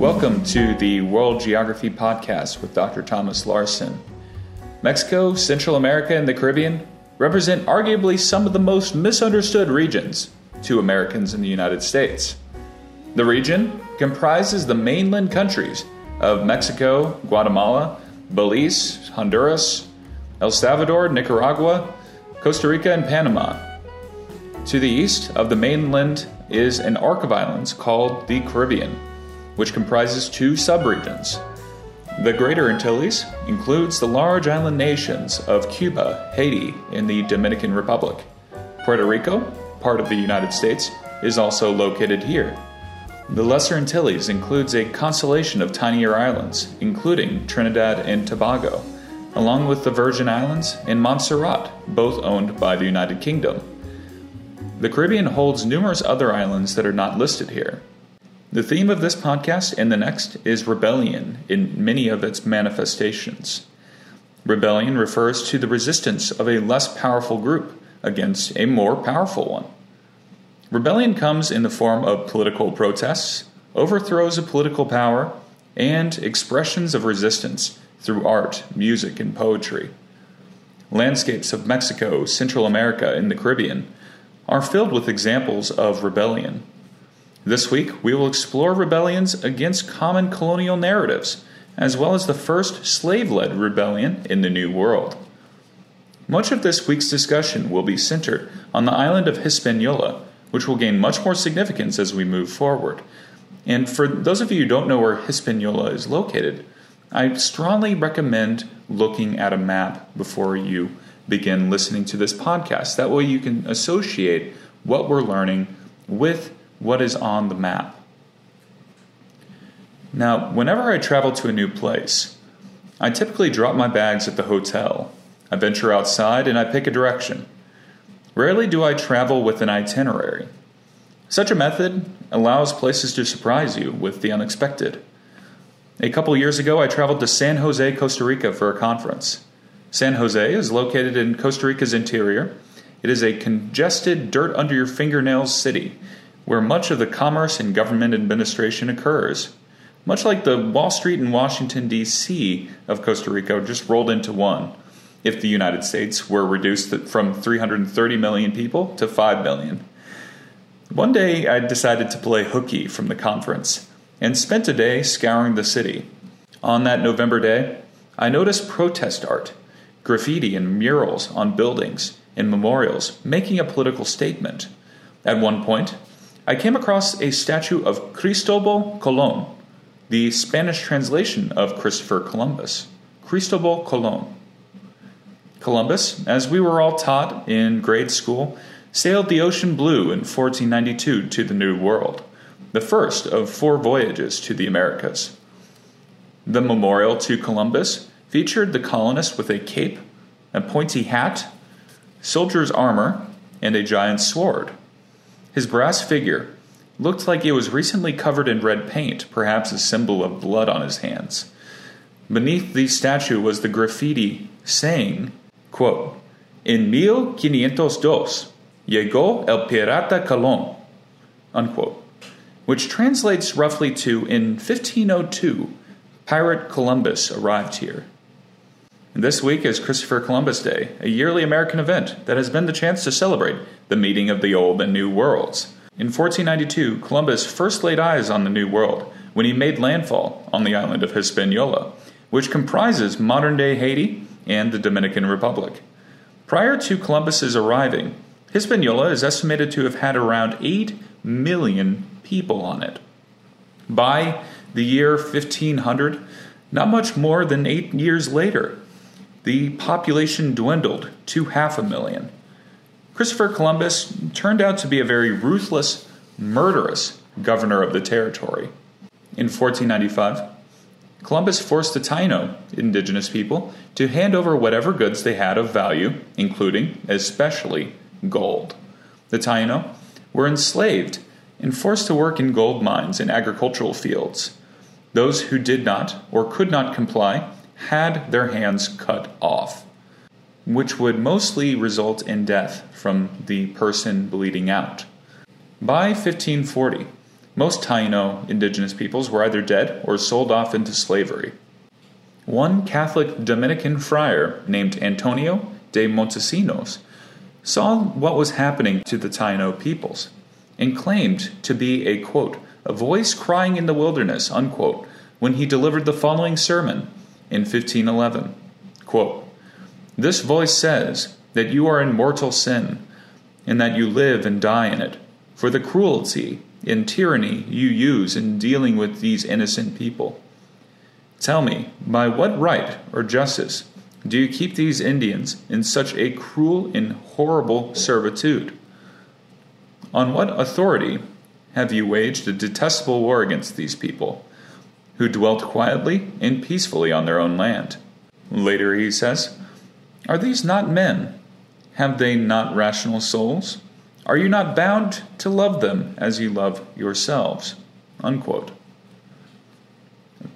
Welcome to the World Geography Podcast with Dr. Thomas Larson. Mexico, Central America, and the Caribbean represent arguably some of the most misunderstood regions to Americans in the United States. The region comprises the mainland countries of Mexico, Guatemala, Belize, Honduras, El Salvador, Nicaragua, Costa Rica, and Panama. To the east of the mainland is an arc of islands called the Caribbean which comprises two subregions. The Greater Antilles includes the large island nations of Cuba, Haiti, and the Dominican Republic. Puerto Rico, part of the United States, is also located here. The Lesser Antilles includes a constellation of tinier islands, including Trinidad and Tobago, along with the Virgin Islands and Montserrat, both owned by the United Kingdom. The Caribbean holds numerous other islands that are not listed here. The theme of this podcast and the next is rebellion in many of its manifestations. Rebellion refers to the resistance of a less powerful group against a more powerful one. Rebellion comes in the form of political protests, overthrows of political power, and expressions of resistance through art, music, and poetry. Landscapes of Mexico, Central America, and the Caribbean are filled with examples of rebellion. This week, we will explore rebellions against common colonial narratives, as well as the first slave led rebellion in the New World. Much of this week's discussion will be centered on the island of Hispaniola, which will gain much more significance as we move forward. And for those of you who don't know where Hispaniola is located, I strongly recommend looking at a map before you begin listening to this podcast. That way, you can associate what we're learning with what is on the map. Now, whenever I travel to a new place, I typically drop my bags at the hotel. I venture outside and I pick a direction. Rarely do I travel with an itinerary. Such a method allows places to surprise you with the unexpected. A couple years ago, I traveled to San Jose, Costa Rica for a conference. San Jose is located in Costa Rica's interior. It is a congested, dirt under your fingernails city where much of the commerce and government administration occurs. Much like the Wall Street and Washington, D.C. of Costa Rica just rolled into one, if the United States were reduced from 330 million people to 5 million. One day I decided to play hooky from the conference and spent a day scouring the city. On that November day, I noticed protest art, graffiti, and murals on buildings and memorials making a political statement. At one point, I came across a statue of Cristobal Colon, the Spanish translation of Christopher Columbus. Cristobal Colon. Columbus, as we were all taught in grade school, sailed the ocean blue in 1492 to the New World, the first of four voyages to the Americas. The memorial to Columbus featured the colonist with a cape, a pointy hat, soldier's armor, and a giant sword. His brass figure looked like it was recently covered in red paint, perhaps a symbol of blood on his hands. Beneath the statue was the graffiti saying, quote, In 1502, llegó el pirata Colón, unquote, which translates roughly to, in 1502, pirate Columbus arrived here. This week is Christopher Columbus Day, a yearly American event that has been the chance to celebrate the meeting of the Old and New Worlds. In 1492, Columbus first laid eyes on the New World when he made landfall on the island of Hispaniola, which comprises modern day Haiti and the Dominican Republic. Prior to Columbus's arriving, Hispaniola is estimated to have had around 8 million people on it. By the year 1500, not much more than eight years later, the population dwindled to half a million. Christopher Columbus turned out to be a very ruthless, murderous governor of the territory. In 1495, Columbus forced the Taino indigenous people to hand over whatever goods they had of value, including, especially, gold. The Taino were enslaved and forced to work in gold mines and agricultural fields. Those who did not or could not comply had their hands cut off, which would mostly result in death from the person bleeding out. By 1540, Most Taino indigenous peoples were either dead or sold off into slavery. One Catholic Dominican friar named Antonio de Montesinos saw what was happening to the Taino peoples and claimed to be a quote, a voice crying in the wilderness, unquote, when he delivered the following sermon in 1511. Quote, this voice says that you are in mortal sin, and that you live and die in it, for the cruelty and tyranny you use in dealing with these innocent people. Tell me, by what right or justice do you keep these Indians in such a cruel and horrible servitude? On what authority have you waged a detestable war against these people, who dwelt quietly and peacefully on their own land? Later he says, Are these not men? Have they not rational souls? Are you not bound to love them as you love yourselves? Unquote.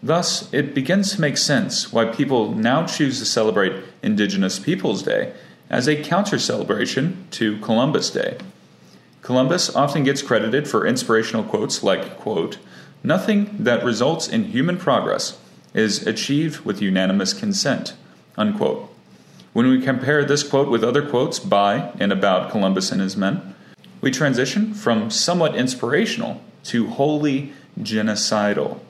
Thus, it begins to make sense why people now choose to celebrate Indigenous Peoples Day as a counter celebration to Columbus Day. Columbus often gets credited for inspirational quotes like, quote, Nothing that results in human progress is achieved with unanimous consent, unquote. When we compare this quote with other quotes by and about Columbus and his men, we transition from somewhat inspirational to wholly genocidal.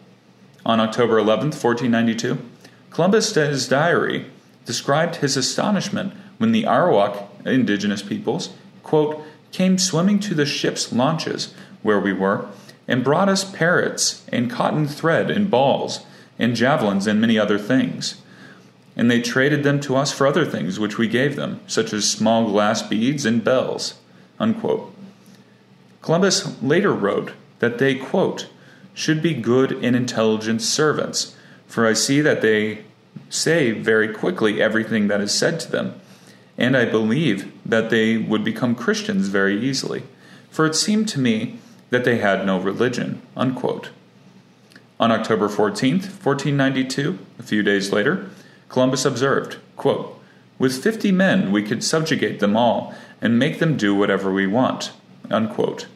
On October 11, 1492, Columbus's diary described his astonishment when the Arawak indigenous peoples, quote, came swimming to the ship's launches where we were, and brought us parrots and cotton thread and balls and javelins and many other things. And they traded them to us for other things which we gave them, such as small glass beads and bells. Unquote. Columbus later wrote that they, quote, should be good and intelligent servants, for I see that they say very quickly everything that is said to them, and I believe that they would become Christians very easily, for it seemed to me that they had no religion. Unquote. On October 14th, 1492, a few days later, Columbus observed, quote, With fifty men we could subjugate them all and make them do whatever we want. Unquote.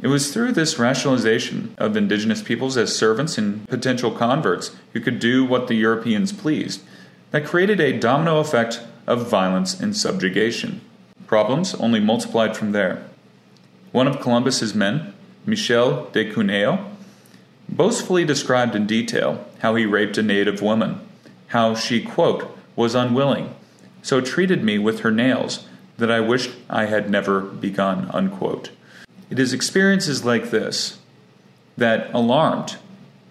It was through this rationalization of indigenous peoples as servants and potential converts who could do what the Europeans pleased that created a domino effect of violence and subjugation. Problems only multiplied from there. One of Columbus's men, Michel de Cuneo, boastfully described in detail how he raped a native woman, how she, quote, was unwilling, so treated me with her nails that I wished I had never begun, unquote. It is experiences like this that alarmed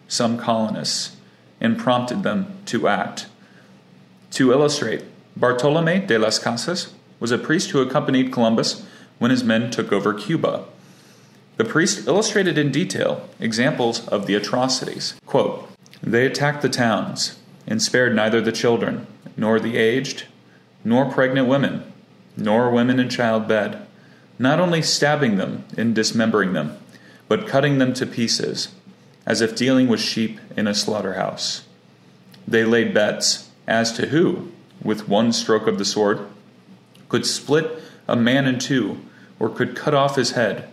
some colonists and prompted them to act. To illustrate, Bartolome de las Casas was a priest who accompanied Columbus when his men took over Cuba. The priest illustrated in detail examples of the atrocities. Quote, they attacked the towns and spared neither the children, nor the aged, nor pregnant women, nor women in childbed not only stabbing them and dismembering them, but cutting them to pieces, as if dealing with sheep in a slaughterhouse. They laid bets as to who, with one stroke of the sword, could split a man in two, or could cut off his head,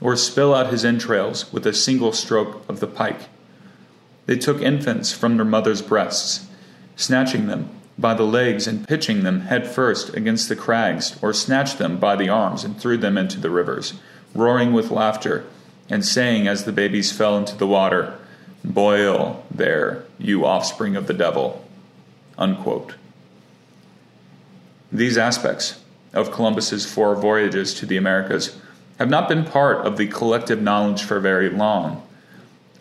or spill out his entrails with a single stroke of the pike. They took infants from their mothers' breasts, snatching them by the legs and pitching them head first against the crags, or snatched them by the arms and threw them into the rivers, roaring with laughter, and saying as the babies fell into the water, Boil there, you offspring of the devil. Unquote. These aspects of Columbus's four voyages to the Americas have not been part of the collective knowledge for very long.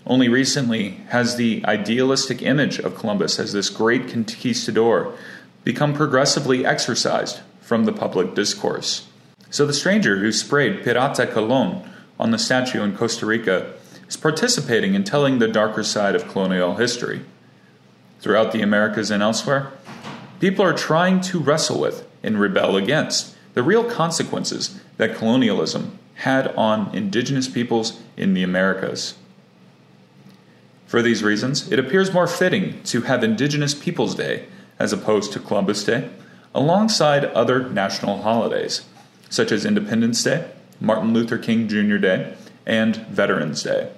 Only recently has the idealistic image of Columbus as this great conquistador become progressively exorcised from the public discourse. So the stranger who sprayed Pirata Colon on the statue in Costa Rica is participating in telling the darker side of colonial history. Throughout the Americas and elsewhere, people are trying to wrestle with and rebel against the real consequences that colonialism had on indigenous peoples in the Americas. For these reasons, it appears more fitting to have Indigenous Peoples Day as opposed to Columbus Day, alongside other national holidays, such as Independence Day, Martin Luther King Jr. Day, and Veterans Day.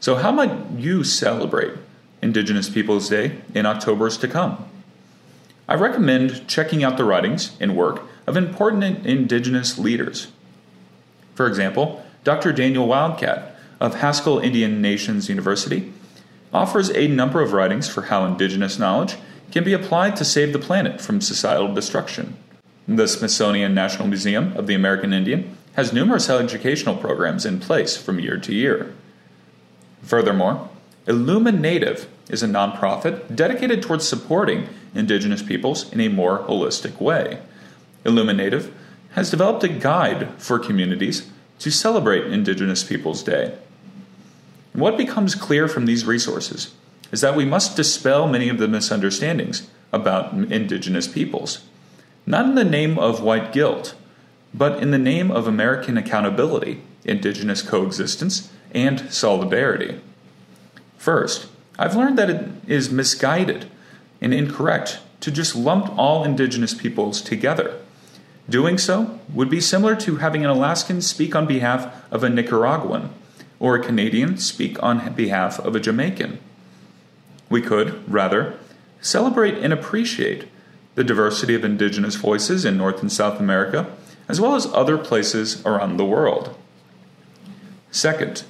So, how might you celebrate Indigenous Peoples Day in October's to come? I recommend checking out the writings and work of important Indigenous leaders. For example, Dr. Daniel Wildcat of Haskell Indian Nations University offers a number of writings for how Indigenous knowledge can be applied to save the planet from societal destruction. The Smithsonian National Museum of the American Indian has numerous educational programs in place from year to year. Furthermore, Illuminative is a nonprofit dedicated towards supporting Indigenous peoples in a more holistic way. Illuminative has developed a guide for communities to celebrate Indigenous Peoples Day. What becomes clear from these resources is that we must dispel many of the misunderstandings about Indigenous peoples, not in the name of white guilt, but in the name of American accountability, Indigenous coexistence, and solidarity. First, I've learned that it is misguided and incorrect to just lump all Indigenous peoples together. Doing so would be similar to having an Alaskan speak on behalf of a Nicaraguan or a Canadian speak on behalf of a Jamaican. We could, rather, celebrate and appreciate the diversity of Indigenous voices in North and South America, as well as other places around the world. Second,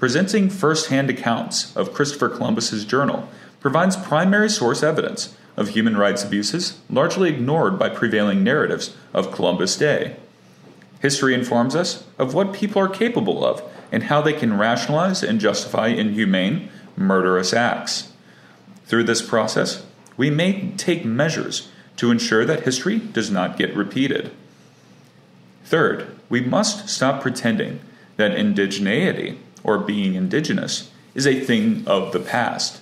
Presenting first hand accounts of Christopher Columbus's journal provides primary source evidence of human rights abuses largely ignored by prevailing narratives of Columbus Day. History informs us of what people are capable of and how they can rationalize and justify inhumane, murderous acts. Through this process, we may take measures to ensure that history does not get repeated. Third, we must stop pretending that indigeneity or being indigenous is a thing of the past,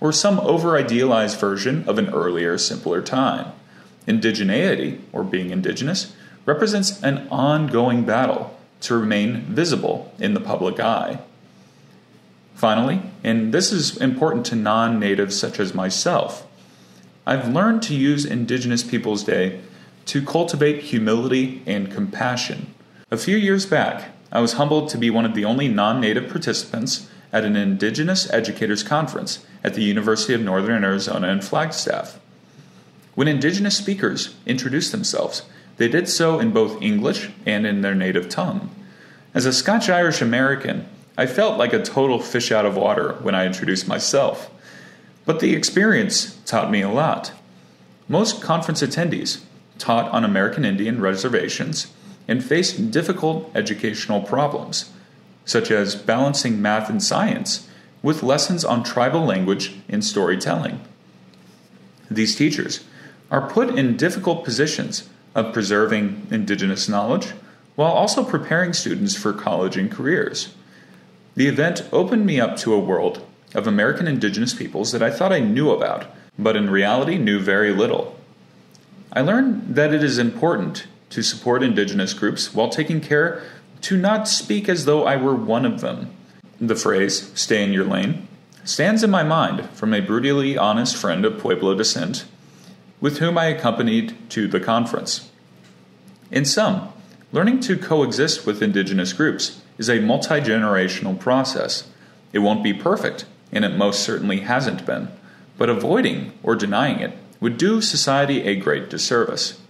or some over idealized version of an earlier, simpler time. Indigeneity, or being indigenous, represents an ongoing battle to remain visible in the public eye. Finally, and this is important to non natives such as myself, I've learned to use Indigenous Peoples Day to cultivate humility and compassion. A few years back, I was humbled to be one of the only non native participants at an Indigenous Educators Conference at the University of Northern Arizona in Flagstaff. When Indigenous speakers introduced themselves, they did so in both English and in their native tongue. As a Scotch Irish American, I felt like a total fish out of water when I introduced myself. But the experience taught me a lot. Most conference attendees taught on American Indian reservations and faced difficult educational problems, such as balancing math and science with lessons on tribal language and storytelling. These teachers are put in difficult positions of preserving indigenous knowledge while also preparing students for college and careers. The event opened me up to a world of American indigenous peoples that I thought I knew about, but in reality knew very little. I learned that it is important to support Indigenous groups while taking care to not speak as though I were one of them. The phrase, stay in your lane, stands in my mind from a brutally honest friend of Pueblo descent with whom I accompanied to the conference. In sum, learning to coexist with Indigenous groups is a multi generational process. It won't be perfect, and it most certainly hasn't been, but avoiding or denying it would do society a great disservice.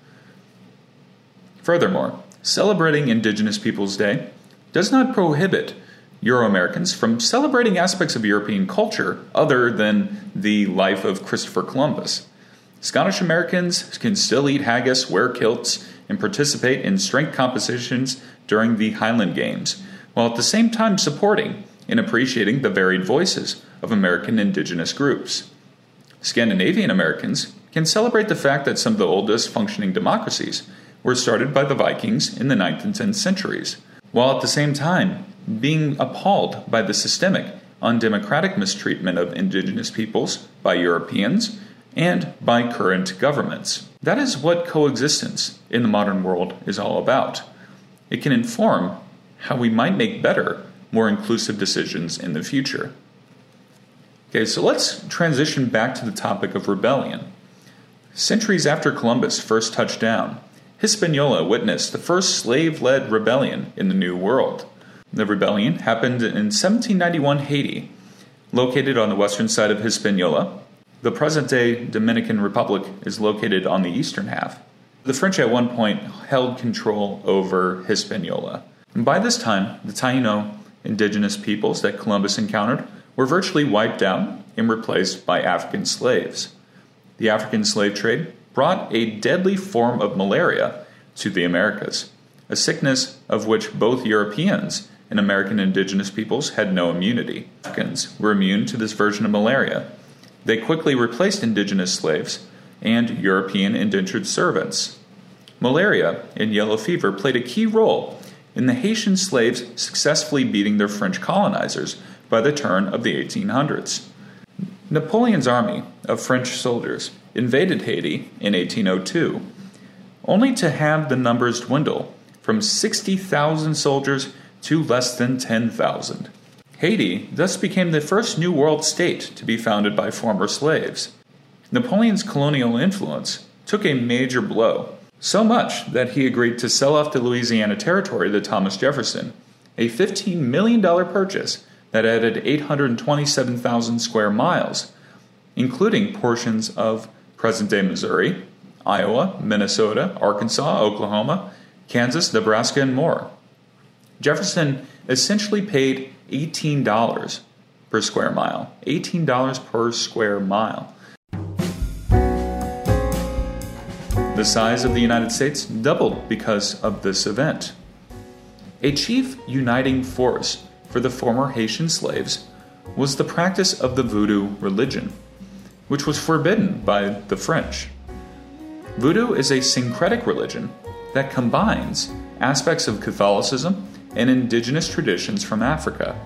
Furthermore, celebrating Indigenous Peoples Day does not prohibit Euro Americans from celebrating aspects of European culture other than the life of Christopher Columbus. Scottish Americans can still eat haggis, wear kilts, and participate in strength competitions during the Highland Games, while at the same time supporting and appreciating the varied voices of American indigenous groups. Scandinavian Americans can celebrate the fact that some of the oldest functioning democracies were started by the Vikings in the 9th and 10th centuries, while at the same time being appalled by the systemic, undemocratic mistreatment of indigenous peoples by Europeans and by current governments. That is what coexistence in the modern world is all about. It can inform how we might make better, more inclusive decisions in the future. Okay, so let's transition back to the topic of rebellion. Centuries after Columbus first touched down, Hispaniola witnessed the first slave led rebellion in the New World. The rebellion happened in 1791 Haiti, located on the western side of Hispaniola. The present day Dominican Republic is located on the eastern half. The French at one point held control over Hispaniola. And by this time, the Taino indigenous peoples that Columbus encountered were virtually wiped out and replaced by African slaves. The African slave trade brought a deadly form of malaria to the Americas, a sickness of which both Europeans and American indigenous peoples had no immunity. Africans were immune to this version of malaria. They quickly replaced indigenous slaves and European indentured servants. Malaria and yellow fever played a key role in the Haitian slaves successfully beating their French colonizers by the turn of the 1800s. Napoleon's army of French soldiers invaded Haiti in 1802, only to have the numbers dwindle from 60,000 soldiers to less than 10,000. Haiti thus became the first New World state to be founded by former slaves. Napoleon's colonial influence took a major blow, so much that he agreed to sell off the Louisiana Territory to Thomas Jefferson, a $15 million purchase that added 827,000 square miles, including portions of present day Missouri, Iowa, Minnesota, Arkansas, Oklahoma, Kansas, Nebraska, and more. Jefferson essentially paid $18 per square mile. $18 per square mile. The size of the United States doubled because of this event. A chief uniting force for the former Haitian slaves was the practice of the voodoo religion, which was forbidden by the French. Voodoo is a syncretic religion that combines aspects of Catholicism and indigenous traditions from Africa.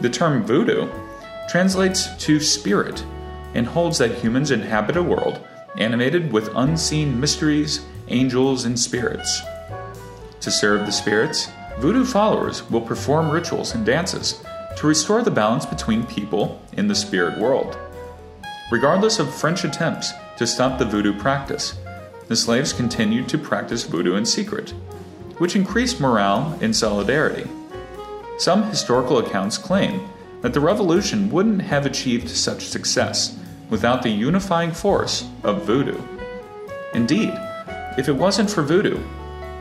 The term voodoo translates to spirit and holds that humans inhabit a world animated with unseen mysteries, angels, and spirits. To serve the spirits, voodoo followers will perform rituals and dances to restore the balance between people in the spirit world. Regardless of French attempts to stop the voodoo practice, the slaves continued to practice voodoo in secret, which increased morale and solidarity. Some historical accounts claim that the revolution wouldn't have achieved such success without the unifying force of voodoo. Indeed, if it wasn't for voodoo,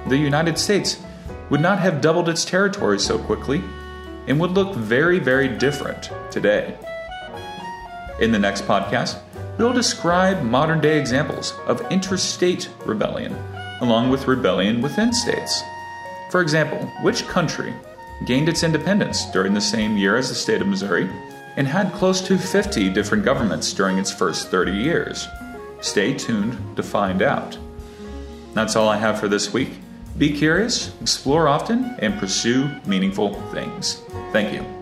the United States would not have doubled its territory so quickly and would look very, very different today. In the next podcast, we'll describe modern day examples of interstate rebellion, along with rebellion within states. For example, which country gained its independence during the same year as the state of Missouri and had close to 50 different governments during its first 30 years. Stay tuned to find out. That's all I have for this week. Be curious, explore often, and pursue meaningful things. Thank you.